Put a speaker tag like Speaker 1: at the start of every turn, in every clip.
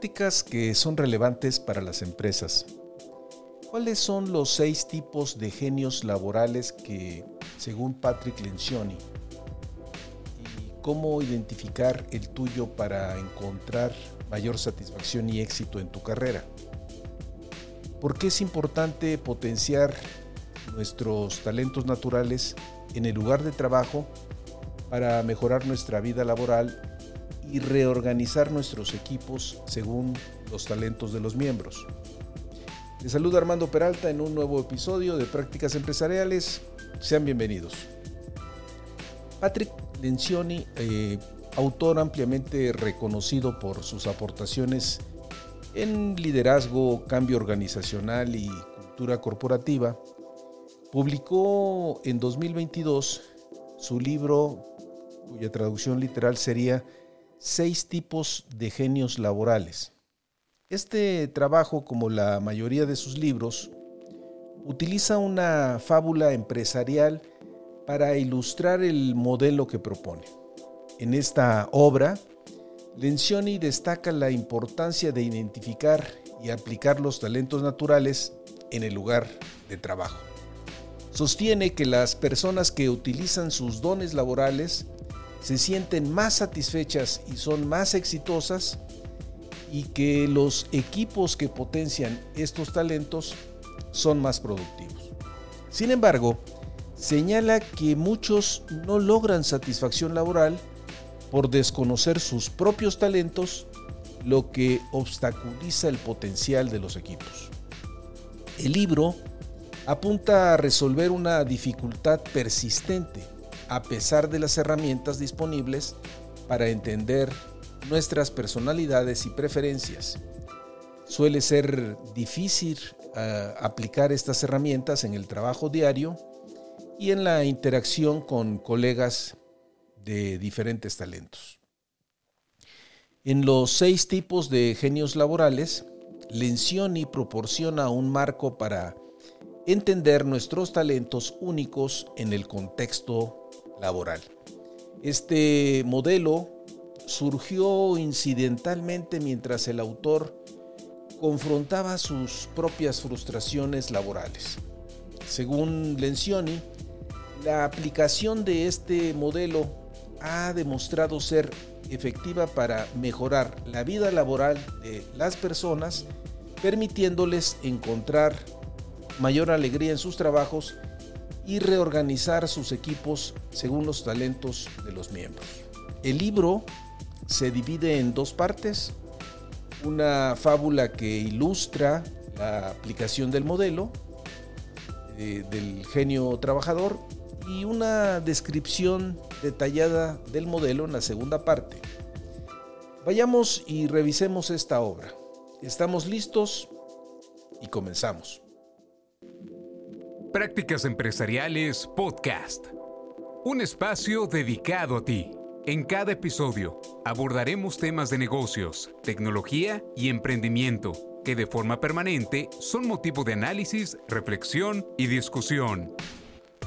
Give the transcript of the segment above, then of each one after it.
Speaker 1: Prácticas que son relevantes para las empresas. ¿Cuáles son los seis tipos de genios laborales que, según Patrick Lencioni, y cómo identificar el tuyo para encontrar mayor satisfacción y éxito en tu carrera? ¿Por qué es importante potenciar nuestros talentos naturales en el lugar de trabajo para mejorar nuestra vida laboral y reorganizar nuestros equipos según los talentos de los miembros. Les saluda Armando Peralta en un nuevo episodio de Prácticas Empresariales. Sean bienvenidos. Patrick Lencioni, eh, autor ampliamente reconocido por sus aportaciones en liderazgo, cambio organizacional y cultura corporativa, publicó en 2022 su libro, cuya traducción literal sería seis tipos de genios laborales. Este trabajo, como la mayoría de sus libros, utiliza una fábula empresarial para ilustrar el modelo que propone. En esta obra, Lencioni destaca la importancia de identificar y aplicar los talentos naturales en el lugar de trabajo. Sostiene que las personas que utilizan sus dones laborales se sienten más satisfechas y son más exitosas y que los equipos que potencian estos talentos son más productivos. Sin embargo, señala que muchos no logran satisfacción laboral por desconocer sus propios talentos, lo que obstaculiza el potencial de los equipos. El libro apunta a resolver una dificultad persistente a pesar de las herramientas disponibles para entender nuestras personalidades y preferencias. Suele ser difícil uh, aplicar estas herramientas en el trabajo diario y en la interacción con colegas de diferentes talentos. En los seis tipos de genios laborales, Lencioni proporciona un marco para entender nuestros talentos únicos en el contexto laboral. Este modelo surgió incidentalmente mientras el autor confrontaba sus propias frustraciones laborales. Según Lencioni, la aplicación de este modelo ha demostrado ser efectiva para mejorar la vida laboral de las personas, permitiéndoles encontrar mayor alegría en sus trabajos y reorganizar sus equipos según los talentos de los miembros. El libro se divide en dos partes, una fábula que ilustra la aplicación del modelo eh, del genio trabajador y una descripción detallada del modelo en la segunda parte. Vayamos y revisemos esta obra. ¿Estamos listos? Y comenzamos.
Speaker 2: Prácticas Empresariales Podcast. Un espacio dedicado a ti. En cada episodio abordaremos temas de negocios, tecnología y emprendimiento que de forma permanente son motivo de análisis, reflexión y discusión.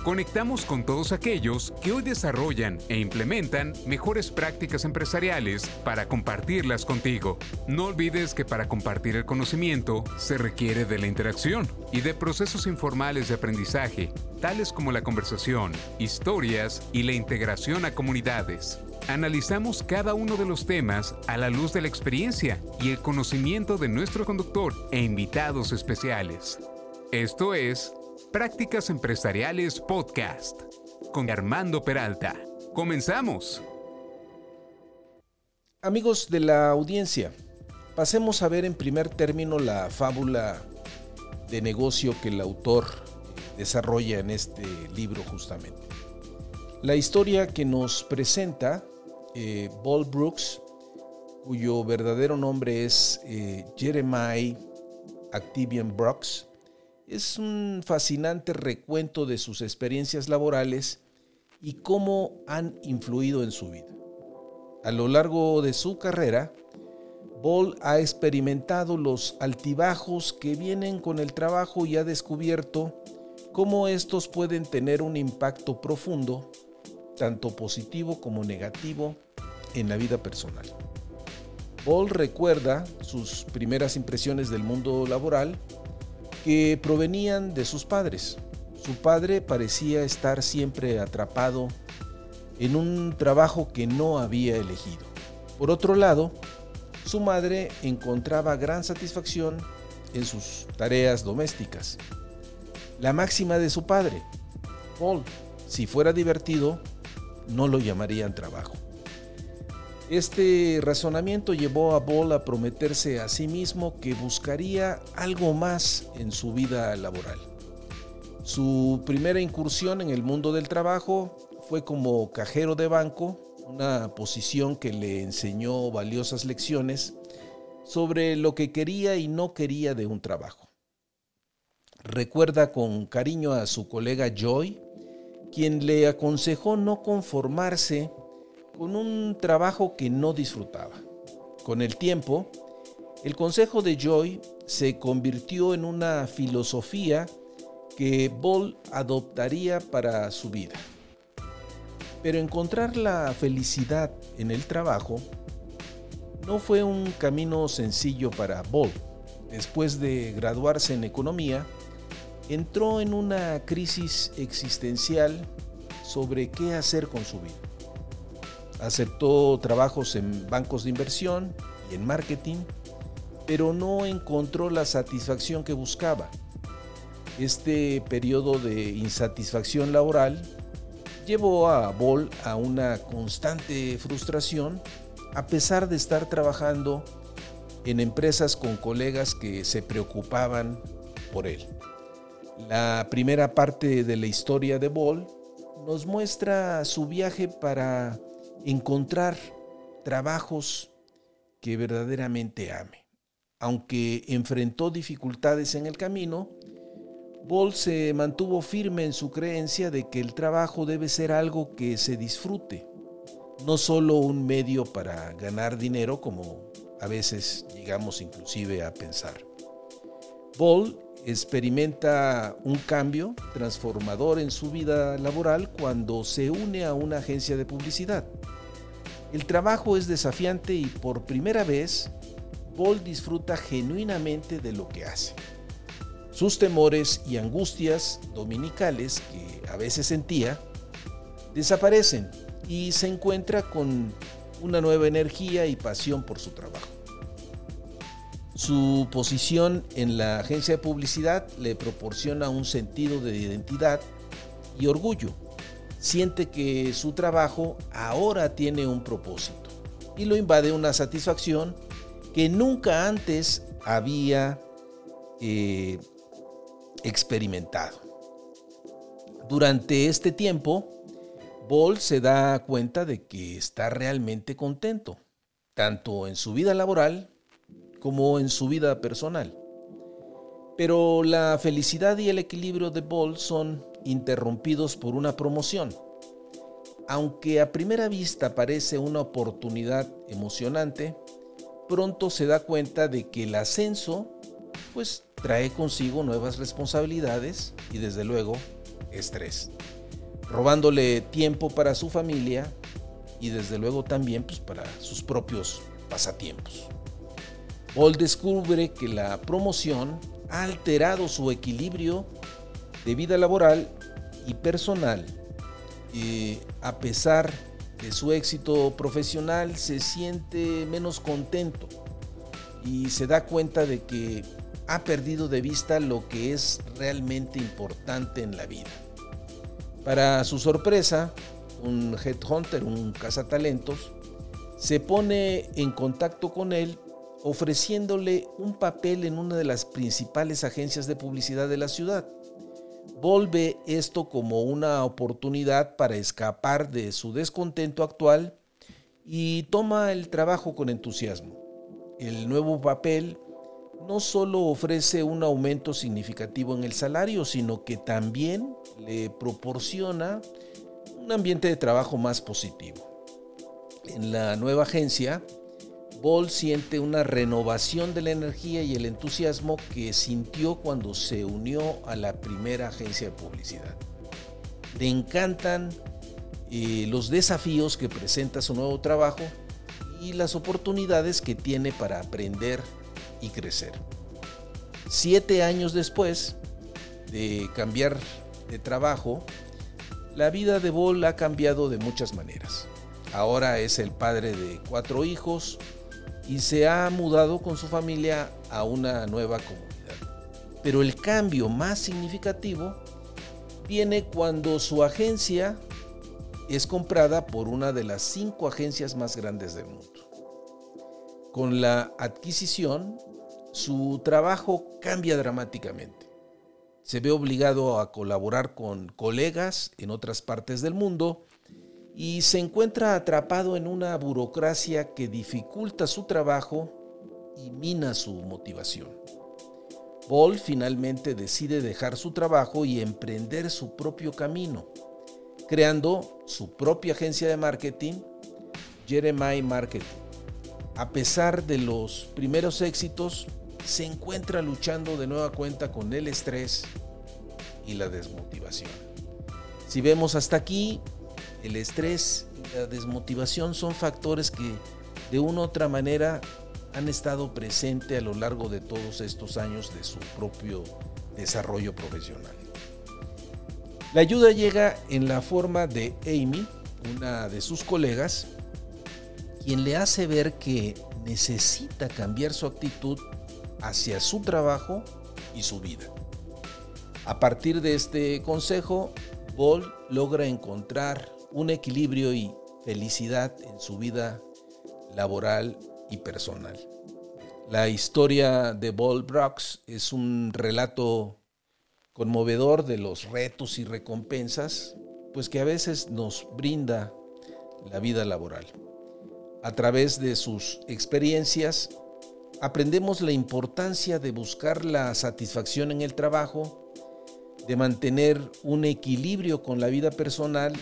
Speaker 2: Conectamos con todos aquellos que hoy desarrollan e implementan mejores prácticas empresariales para compartirlas contigo. No olvides que para compartir el conocimiento se requiere de la interacción y de procesos informales de aprendizaje, tales como la conversación, historias y la integración a comunidades. Analizamos cada uno de los temas a la luz de la experiencia y el conocimiento de nuestro conductor e invitados especiales. Esto es Prácticas Empresariales Podcast con Armando Peralta. Comenzamos.
Speaker 1: Amigos de la audiencia, pasemos a ver en primer término la fábula de negocio que el autor desarrolla en este libro justamente. La historia que nos presenta eh, Brooks, cuyo verdadero nombre es eh, Jeremiah Activian Brooks, es un fascinante recuento de sus experiencias laborales y cómo han influido en su vida. A lo largo de su carrera, Ball ha experimentado los altibajos que vienen con el trabajo y ha descubierto cómo estos pueden tener un impacto profundo, tanto positivo como negativo, en la vida personal. Ball recuerda sus primeras impresiones del mundo laboral que provenían de sus padres. Su padre parecía estar siempre atrapado en un trabajo que no había elegido. Por otro lado, su madre encontraba gran satisfacción en sus tareas domésticas. La máxima de su padre, Paul, si fuera divertido, no lo llamarían trabajo. Este razonamiento llevó a Ball a prometerse a sí mismo que buscaría algo más en su vida laboral. Su primera incursión en el mundo del trabajo fue como cajero de banco, una posición que le enseñó valiosas lecciones sobre lo que quería y no quería de un trabajo. Recuerda con cariño a su colega Joy, quien le aconsejó no conformarse con un trabajo que no disfrutaba. Con el tiempo, el consejo de Joy se convirtió en una filosofía que Ball adoptaría para su vida. Pero encontrar la felicidad en el trabajo no fue un camino sencillo para Ball. Después de graduarse en economía, entró en una crisis existencial sobre qué hacer con su vida. Aceptó trabajos en bancos de inversión y en marketing, pero no encontró la satisfacción que buscaba. Este periodo de insatisfacción laboral llevó a Ball a una constante frustración a pesar de estar trabajando en empresas con colegas que se preocupaban por él. La primera parte de la historia de Ball nos muestra su viaje para encontrar trabajos que verdaderamente ame. Aunque enfrentó dificultades en el camino, Ball se mantuvo firme en su creencia de que el trabajo debe ser algo que se disfrute, no solo un medio para ganar dinero como a veces llegamos inclusive a pensar. Ball experimenta un cambio transformador en su vida laboral cuando se une a una agencia de publicidad. El trabajo es desafiante y por primera vez, Ball disfruta genuinamente de lo que hace. Sus temores y angustias dominicales que a veces sentía desaparecen y se encuentra con una nueva energía y pasión por su trabajo. Su posición en la agencia de publicidad le proporciona un sentido de identidad y orgullo. Siente que su trabajo ahora tiene un propósito y lo invade una satisfacción que nunca antes había eh, experimentado. Durante este tiempo, Ball se da cuenta de que está realmente contento, tanto en su vida laboral como en su vida personal. Pero la felicidad y el equilibrio de Ball son interrumpidos por una promoción. Aunque a primera vista parece una oportunidad emocionante, pronto se da cuenta de que el ascenso pues trae consigo nuevas responsabilidades y desde luego estrés, robándole tiempo para su familia y desde luego también pues, para sus propios pasatiempos. Paul descubre que la promoción ha alterado su equilibrio de vida laboral y personal. y a pesar de su éxito profesional, se siente menos contento y se da cuenta de que ha perdido de vista lo que es realmente importante en la vida. Para su sorpresa, un headhunter, un cazatalentos, se pone en contacto con él ofreciéndole un papel en una de las principales agencias de publicidad de la ciudad. Volve esto como una oportunidad para escapar de su descontento actual y toma el trabajo con entusiasmo. El nuevo papel no solo ofrece un aumento significativo en el salario, sino que también le proporciona un ambiente de trabajo más positivo. En la nueva agencia, Ball siente una renovación de la energía y el entusiasmo que sintió cuando se unió a la primera agencia de publicidad. Le encantan eh, los desafíos que presenta su nuevo trabajo y las oportunidades que tiene para aprender y crecer. Siete años después de cambiar de trabajo, la vida de Ball ha cambiado de muchas maneras. Ahora es el padre de cuatro hijos y se ha mudado con su familia a una nueva comunidad. Pero el cambio más significativo viene cuando su agencia es comprada por una de las cinco agencias más grandes del mundo. Con la adquisición, su trabajo cambia dramáticamente. Se ve obligado a colaborar con colegas en otras partes del mundo y se encuentra atrapado en una burocracia que dificulta su trabajo y mina su motivación. Paul finalmente decide dejar su trabajo y emprender su propio camino, creando su propia agencia de marketing, Jeremiah Marketing. A pesar de los primeros éxitos, se encuentra luchando de nueva cuenta con el estrés y la desmotivación. Si vemos hasta aquí, el estrés la desmotivación son factores que de una u otra manera han estado presentes a lo largo de todos estos años de su propio desarrollo profesional. La ayuda llega en la forma de Amy, una de sus colegas, quien le hace ver que necesita cambiar su actitud hacia su trabajo y su vida. A partir de este consejo, Ball logra encontrar un equilibrio y felicidad en su vida laboral y personal. La historia de Ball Brooks es un relato conmovedor de los retos y recompensas, pues que a veces nos brinda la vida laboral. A través de sus experiencias, aprendemos la importancia de buscar la satisfacción en el trabajo, de mantener un equilibrio con la vida personal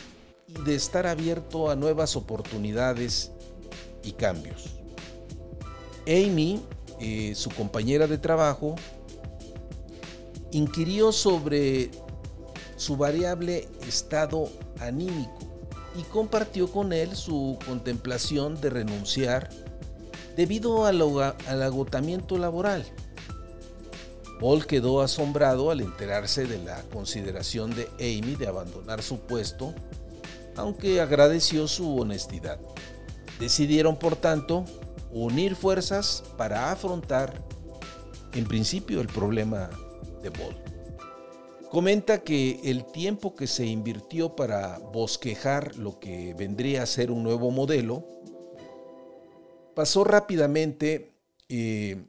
Speaker 1: de estar abierto a nuevas oportunidades y cambios. Amy, eh, su compañera de trabajo, inquirió sobre su variable estado anímico y compartió con él su contemplación de renunciar debido al agotamiento laboral. Paul quedó asombrado al enterarse de la consideración de Amy de abandonar su puesto aunque agradeció su honestidad. Decidieron, por tanto, unir fuerzas para afrontar, en principio, el problema de Ball. Comenta que el tiempo que se invirtió para bosquejar lo que vendría a ser un nuevo modelo pasó rápidamente eh,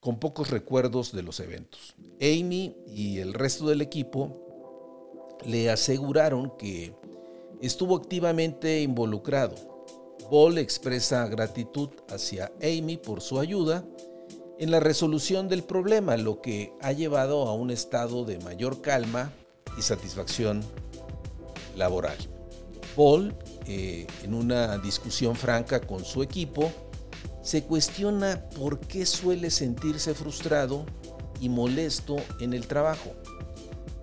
Speaker 1: con pocos recuerdos de los eventos. Amy y el resto del equipo le aseguraron que estuvo activamente involucrado. Ball expresa gratitud hacia Amy por su ayuda en la resolución del problema, lo que ha llevado a un estado de mayor calma y satisfacción laboral. Paul, eh, en una discusión franca con su equipo, se cuestiona por qué suele sentirse frustrado y molesto en el trabajo,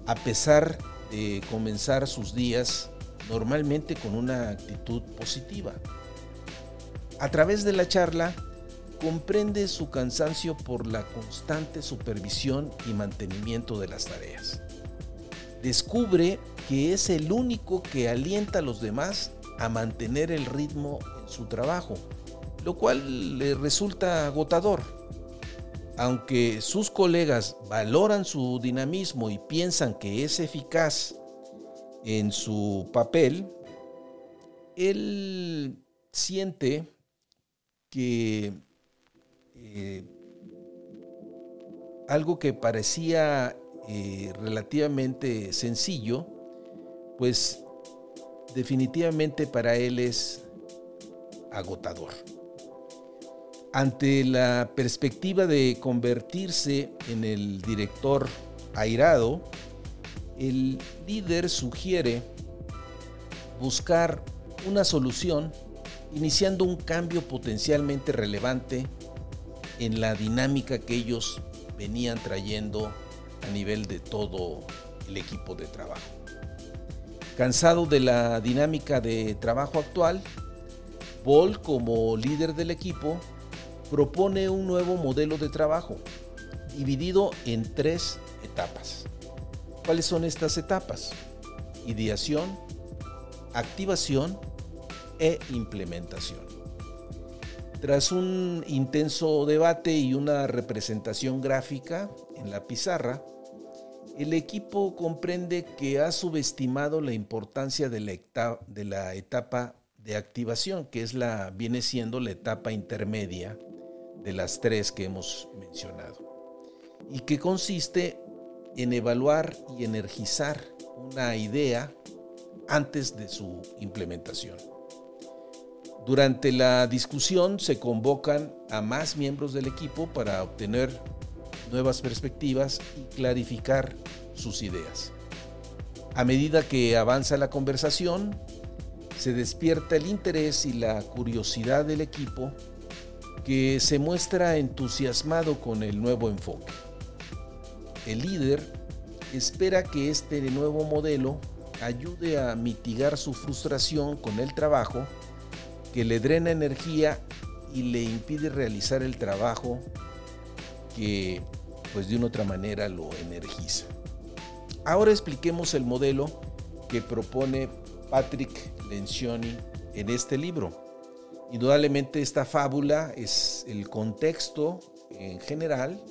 Speaker 1: a pesar de comenzar sus días normalmente con una actitud positiva. A través de la charla, comprende su cansancio por la constante supervisión y mantenimiento de las tareas. Descubre que es el único que alienta a los demás a mantener el ritmo en su trabajo, lo cual le resulta agotador. Aunque sus colegas valoran su dinamismo y piensan que es eficaz en su papel, él siente que eh, algo que parecía eh, relativamente sencillo, pues definitivamente para él es agotador. Ante la perspectiva de convertirse en el director airado, el líder sugiere buscar una solución iniciando un cambio potencialmente relevante en la dinámica que ellos venían trayendo a nivel de todo el equipo de trabajo. Cansado de la dinámica de trabajo actual, Ball, como líder del equipo, propone un nuevo modelo de trabajo, dividido en tres etapas. ¿Cuáles son estas etapas? Ideación, activación e implementación. Tras un intenso debate y una representación gráfica en la pizarra, el equipo comprende que ha subestimado la importancia de la, etapa, de activación, que es la, viene siendo la etapa intermedia de las tres que hemos mencionado, y que consiste en evaluar y energizar una idea antes de su implementación. Durante la discusión se convocan a más miembros del equipo para obtener nuevas perspectivas y clarificar sus ideas. A medida que avanza la conversación, se despierta el interés y la curiosidad del equipo que se muestra entusiasmado con el nuevo enfoque. El líder espera que este nuevo modelo ayude a mitigar su frustración con el trabajo que le drena energía y le impide realizar el trabajo que pues de una otra manera lo energiza. Ahora expliquemos el modelo que propone Patrick Lencioni en este libro. Indudablemente esta fábula es el contexto en general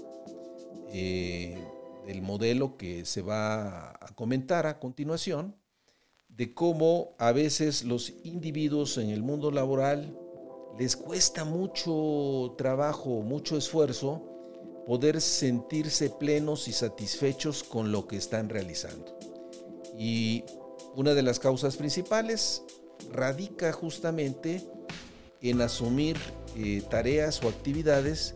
Speaker 1: eh, del modelo que se va a comentar a continuación de cómo a veces los individuos en el mundo laboral les cuesta mucho trabajo, mucho esfuerzo poder sentirse plenos y satisfechos con lo que están realizando. Y una de las causas principales radica justamente en asumir eh, tareas o actividades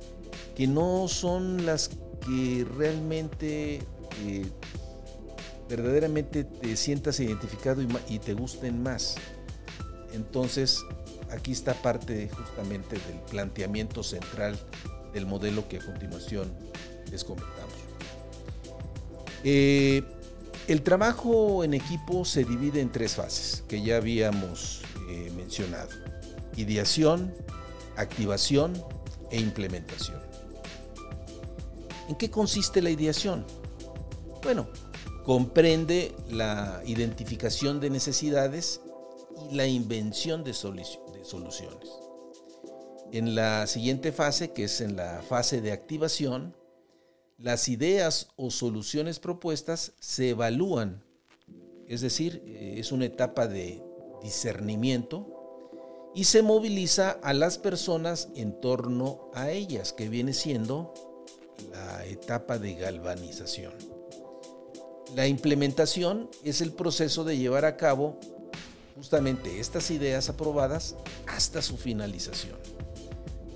Speaker 1: que no son las que realmente eh, verdaderamente te sientas identificado y, te gusten más. Entonces, aquí está parte justamente del planteamiento central del modelo que a continuación les comentamos. Eh, el trabajo en equipo se divide en tres fases que ya habíamos eh, mencionado. Ideación, activación e implementación. ¿En qué consiste la ideación? Bueno, comprende la identificación de necesidades y la invención de, soluciones. En la siguiente fase, que es en la fase de activación, las ideas o soluciones propuestas se evalúan, es decir, eh, es una etapa de discernimiento y se moviliza a las personas en torno a ellas, que viene siendo la etapa de galvanización. La implementación es el proceso de llevar a cabo justamente estas ideas aprobadas hasta su finalización,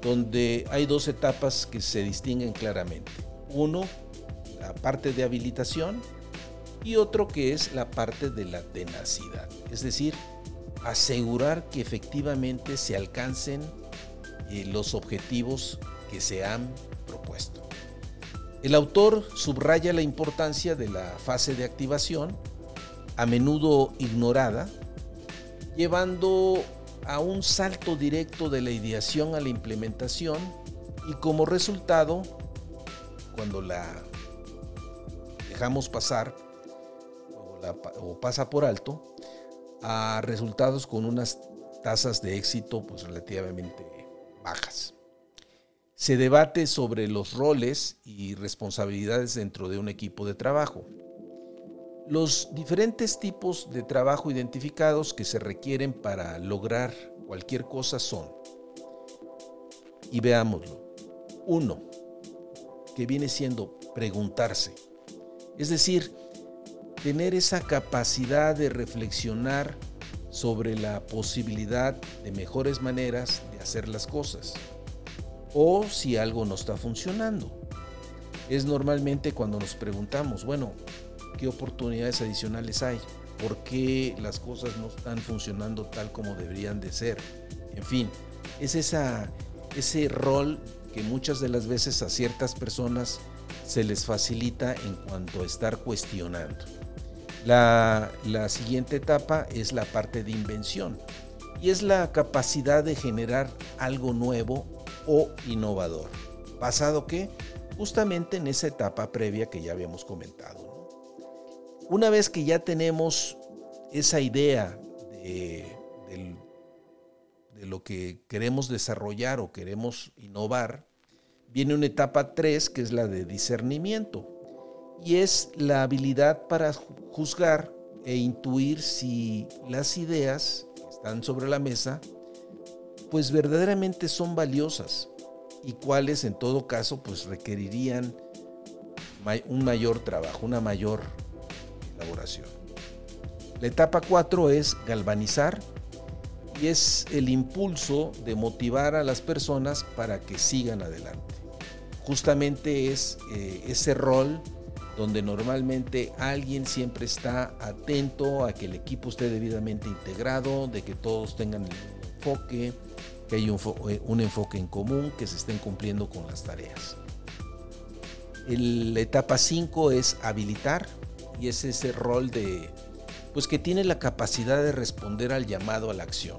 Speaker 1: donde hay dos etapas que se distinguen claramente. Uno, la parte de habilitación y otro que es la parte de la tenacidad, es decir, asegurar que efectivamente se alcancen eh, los objetivos que se han. El autor subraya la importancia de la fase de activación, a menudo ignorada, llevando a un salto directo de la ideación a la implementación y como resultado, cuando la dejamos pasar o, pasa por alto, a resultados con unas tasas de éxito pues relativamente bajas se debate sobre los roles y responsabilidades dentro de un equipo de trabajo. Los diferentes tipos de trabajo identificados que se requieren para lograr cualquier cosa son, y veámoslo, uno, que viene siendo preguntarse, es decir, tener esa capacidad de reflexionar sobre la posibilidad de mejores maneras de hacer las cosas o si algo no está funcionando. Es normalmente cuando nos preguntamos, bueno, ¿qué oportunidades adicionales hay? ¿Por qué las cosas no están funcionando tal como deberían de ser? En fin, es esa, ese rol que muchas de las veces a ciertas personas se les facilita en cuanto a estar cuestionando. La, la, siguiente etapa es la parte de invención. y es la capacidad de generar algo nuevo o innovador. ¿Basado qué? Justamente en esa etapa previa que ya habíamos comentado. Una vez que ya tenemos esa idea de, lo que queremos desarrollar o queremos innovar, viene una etapa 3 que es la de discernimiento y es la habilidad para juzgar e intuir si las ideas que están sobre la mesa pues verdaderamente son valiosas y cuáles en todo caso pues requerirían un mayor trabajo, una mayor elaboración. La etapa 4 es galvanizar y es el impulso de motivar a las personas para que sigan adelante. Justamente es eh, ese rol donde normalmente alguien siempre está atento a que el equipo esté debidamente integrado, de que todos tengan enfoque, que haya eh, un, enfoque en común, que se estén cumpliendo con las tareas. la etapa 5 es habilitar y es ese rol de, pues que tiene la capacidad de responder al llamado a la acción.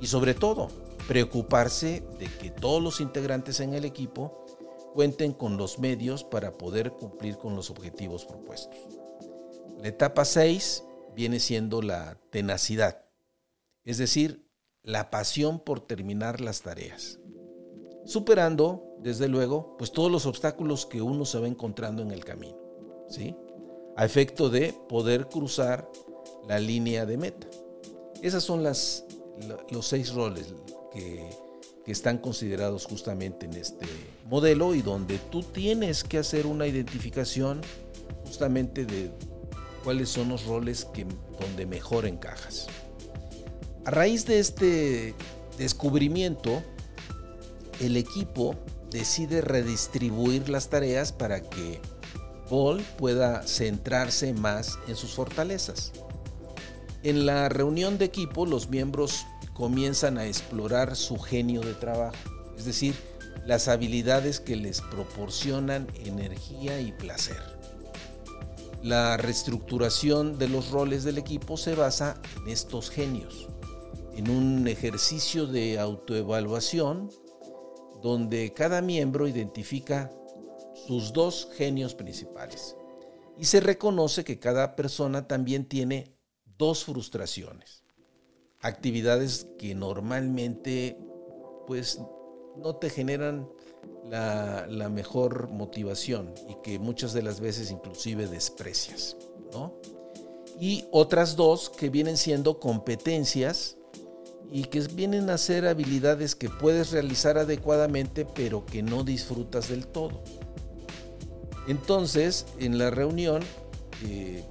Speaker 1: Y sobre todo, preocuparse de que todos los integrantes en el equipo cuenten con los medios para poder cumplir con los objetivos propuestos. La etapa 6 viene siendo la tenacidad, es decir, la pasión por terminar las tareas, superando, desde luego, pues todos los obstáculos que uno se va encontrando en el camino, ¿sí? A efecto de poder cruzar la línea de meta. Esos son las, los seis roles que que están considerados justamente en este modelo y donde tú tienes que hacer una identificación justamente de cuáles son los roles que, donde mejor encajas. A raíz de este descubrimiento, el equipo decide redistribuir las tareas para que Paul pueda centrarse más en sus fortalezas. En la reunión de equipo, los miembros comienzan a explorar su genio de trabajo, es decir, las habilidades que les proporcionan energía y placer. La reestructuración de los roles del equipo se basa en estos genios, en un ejercicio de autoevaluación donde cada miembro identifica sus dos genios principales. Y se reconoce que cada persona también tiene dos frustraciones actividades que normalmente pues no te generan la, mejor motivación y que muchas de las veces inclusive desprecias, Y otras dos que vienen siendo competencias y que vienen a ser habilidades que puedes realizar adecuadamente pero que no disfrutas del todo. Entonces, en la reunión, eh,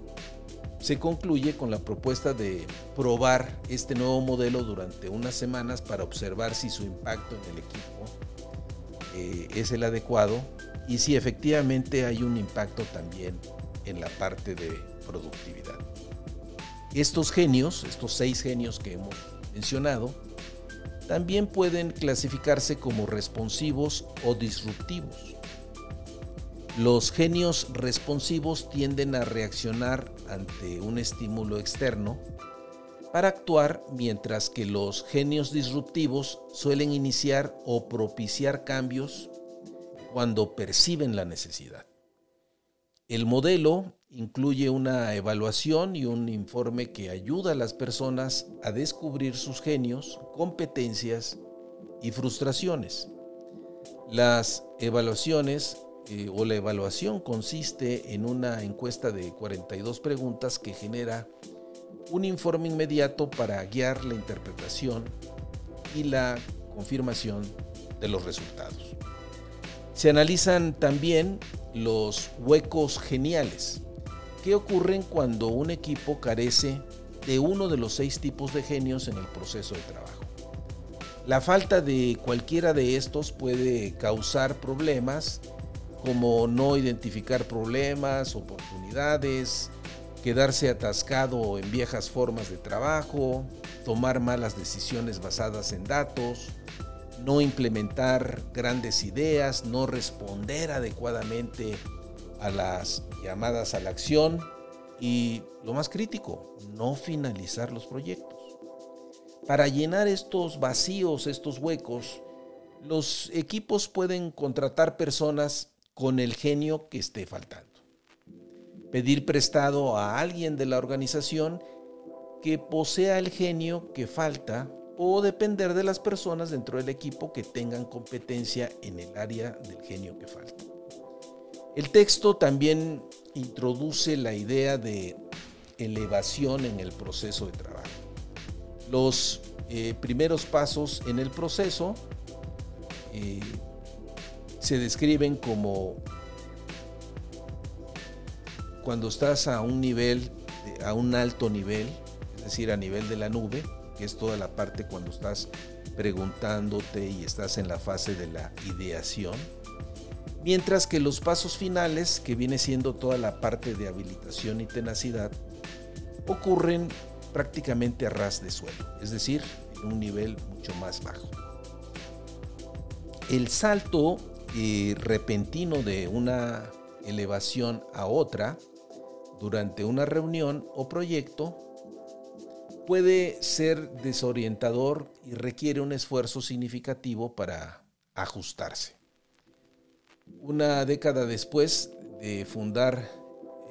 Speaker 1: se concluye con la propuesta de probar este nuevo modelo durante unas semanas para observar si su impacto en el equipo eh, es el adecuado y si efectivamente hay un impacto también en la parte de productividad. Estos genios, estos seis genios que hemos mencionado, también pueden clasificarse como responsivos o disruptivos. Los genios responsivos tienden a reaccionar ante un estímulo externo para actuar, mientras que los genios disruptivos suelen iniciar o propiciar cambios cuando perciben la necesidad. El modelo incluye una evaluación y un informe que ayuda a las personas a descubrir sus genios, competencias y frustraciones. Las evaluaciones eh, o la evaluación consiste en una encuesta de 42 preguntas que genera un informe inmediato para guiar la interpretación y la confirmación de los resultados. Se analizan también los huecos geniales. ¿Qué ocurren cuando un equipo carece de uno de los seis tipos de genios en el proceso de trabajo? La falta de cualquiera de estos puede causar problemas como no identificar problemas, oportunidades, quedarse atascado en viejas formas de trabajo, tomar malas decisiones basadas en datos, no implementar grandes ideas, no responder adecuadamente a las llamadas a la acción y, lo más crítico, no finalizar los proyectos. Para llenar estos vacíos, estos huecos, los equipos pueden contratar personas con el genio que esté faltando. Pedir prestado a alguien de la organización que posea el genio que falta o depender de las personas dentro del equipo que tengan competencia en el área del genio que falta. El texto también introduce la idea de elevación en el proceso de trabajo. Los eh, primeros pasos en el proceso eh, se describen como cuando estás a un nivel, a un alto nivel, es decir, a nivel de la nube, que es toda la parte cuando estás preguntándote y estás en la fase de la ideación, mientras que los pasos finales, que viene siendo toda la parte de habilitación y tenacidad, ocurren prácticamente a ras de suelo, es decir, en un nivel mucho más bajo. El salto eh, repentino de una elevación a otra durante una reunión o proyecto puede ser desorientador y requiere un esfuerzo significativo para ajustarse. Una década después de fundar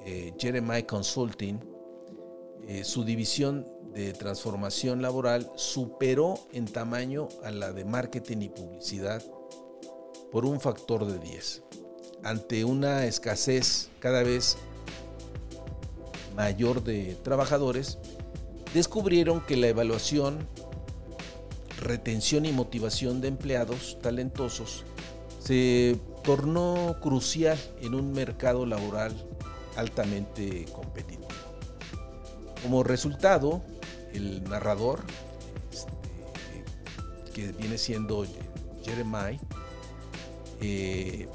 Speaker 1: eh, Jeremiah Consulting, eh, su división de transformación laboral superó en tamaño a la de marketing y publicidad por un factor de 10. Ante una escasez cada vez mayor de trabajadores, descubrieron que la evaluación, retención y motivación de empleados talentosos se tornó crucial en un mercado laboral altamente competitivo. Como resultado, el narrador, este, que viene siendo Jeremiah, eh,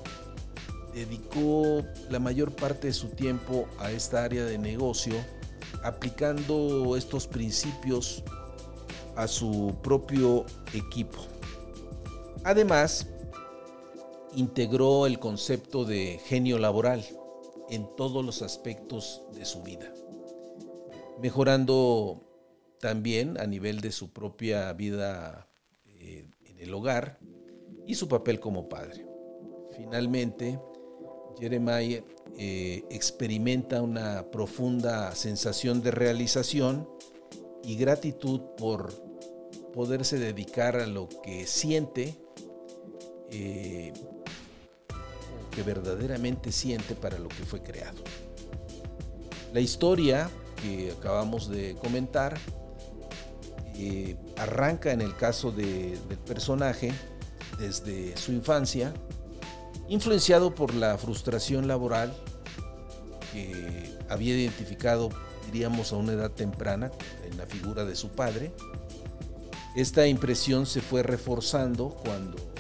Speaker 1: dedicó la mayor parte de su tiempo a esta área de negocio, aplicando estos principios a su propio equipo. Además, integró el concepto de genio laboral en todos los aspectos de su vida, mejorando también a nivel de su propia vida eh, en el hogar y su papel como padre. Finalmente, Jeremiah eh, experimenta una profunda sensación de realización y gratitud por poderse dedicar a lo que siente eh, que verdaderamente siente para lo que fue creado. La historia que acabamos de comentar eh, arranca en el caso del personaje desde su infancia, influenciado por la frustración laboral que había identificado, diríamos, a una edad temprana en la figura de su padre. Esta impresión se fue reforzando cuando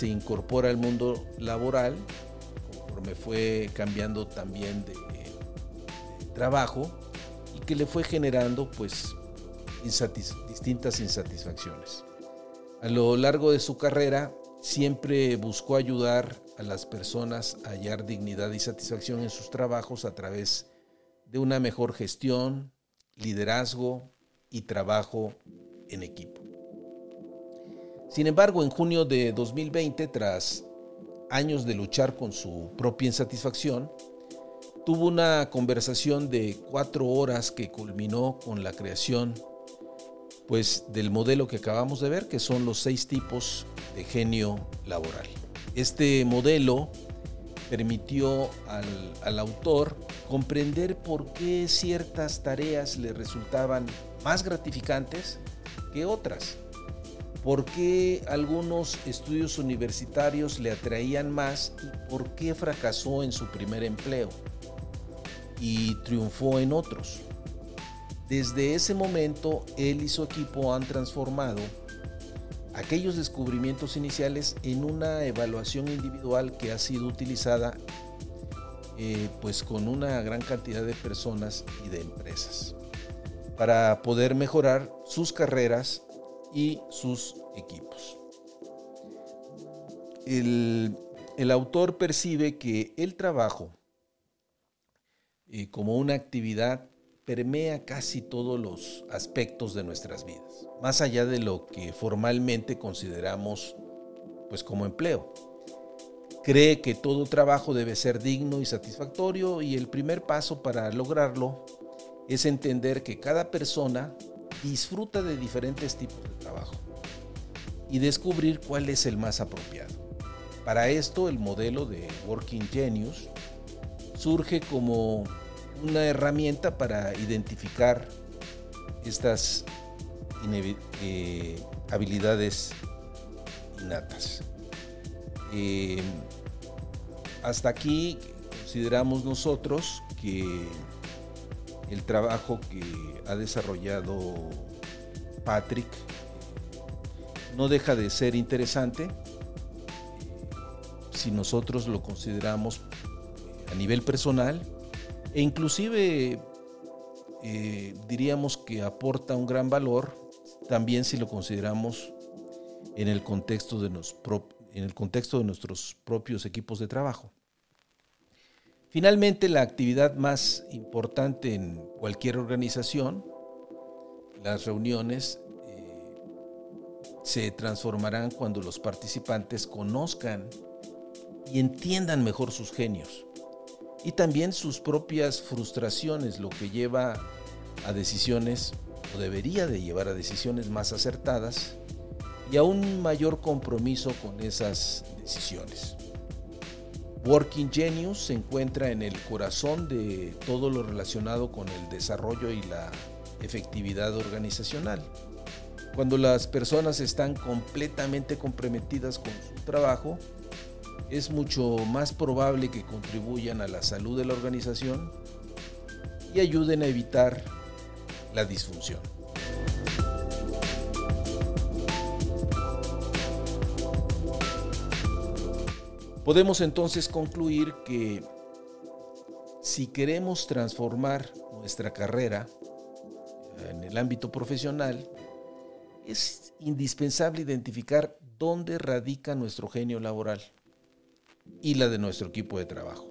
Speaker 1: se incorpora al mundo laboral, conforme fue cambiando también de, trabajo y que le fue generando pues distintas insatisfacciones. A lo largo de su carrera siempre buscó ayudar a las personas a hallar dignidad y satisfacción en sus trabajos a través de una mejor gestión, liderazgo y trabajo en equipo. Sin embargo, en junio de 2020, tras años de luchar con su propia insatisfacción, tuvo una conversación de cuatro horas que culminó con la creación pues, del modelo que acabamos de ver, que son los seis tipos de genio laboral. Este modelo permitió al, al autor comprender por qué ciertas tareas le resultaban más gratificantes que otras por qué algunos estudios universitarios le atraían más y por qué fracasó en su primer empleo y triunfó en otros. Desde ese momento, él y su equipo han transformado aquellos descubrimientos iniciales en una evaluación individual que ha sido utilizada eh, pues con una gran cantidad de personas y de empresas para poder mejorar sus carreras y sus equipos. El, autor percibe que el trabajo eh, como una actividad permea casi todos los aspectos de nuestras vidas, más allá de lo que formalmente consideramos pues como empleo. Cree que todo trabajo debe ser digno y satisfactorio y el primer paso para lograrlo es entender que cada persona disfruta de diferentes tipos de trabajo y descubrir cuál es el más apropiado. Para esto el modelo de Working Genius surge como una herramienta para identificar estas eh, habilidades innatas. Eh, hasta aquí consideramos nosotros que el trabajo que ha desarrollado Patrick no deja de ser interesante si nosotros lo consideramos a nivel personal e inclusive eh, diríamos que aporta un gran valor también si lo consideramos en el contexto de, en el contexto de nuestros propios equipos de trabajo. Finalmente, la actividad más importante en cualquier organización, las reuniones, eh, se transformarán cuando los participantes conozcan y entiendan mejor sus genios y también sus propias frustraciones, lo que lleva a decisiones o debería de llevar a decisiones más acertadas y a un mayor compromiso con esas decisiones. Working Genius se encuentra en el corazón de todo lo relacionado con el desarrollo y la efectividad organizacional. Cuando las personas están completamente comprometidas con su trabajo, es mucho más probable que contribuyan a la salud de la organización y ayuden a evitar la disfunción. Podemos entonces concluir que si queremos transformar nuestra carrera en el ámbito profesional, es indispensable identificar dónde radica nuestro genio laboral y la de nuestro equipo de trabajo.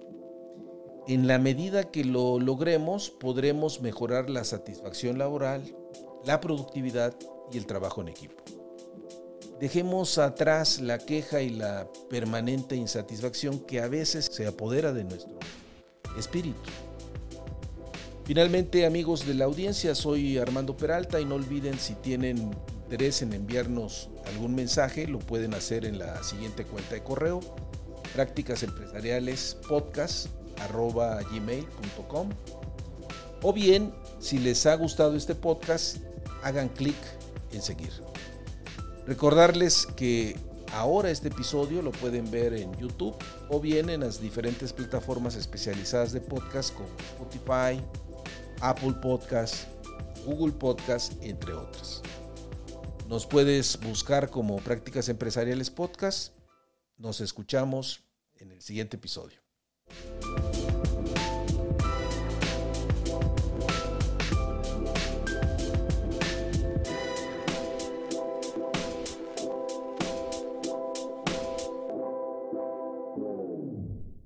Speaker 1: En la medida que lo logremos, podremos mejorar la satisfacción laboral, la productividad y el trabajo en equipo. Dejemos atrás la queja y la permanente insatisfacción que a veces se apodera de nuestro espíritu. Finalmente, amigos de la audiencia, soy Armando Peralta y no olviden si tienen interés en enviarnos algún mensaje, lo pueden hacer en la siguiente cuenta de correo, prácticas empresariales podcast gmail.com o bien, si les ha gustado este podcast, hagan clic en seguir. Recordarles que ahora este episodio lo pueden ver en YouTube o bien en las diferentes plataformas especializadas de podcast como Spotify, Apple Podcast, Google Podcast, entre otras. Nos puedes buscar como Prácticas Empresariales Podcast. Nos escuchamos en el siguiente episodio.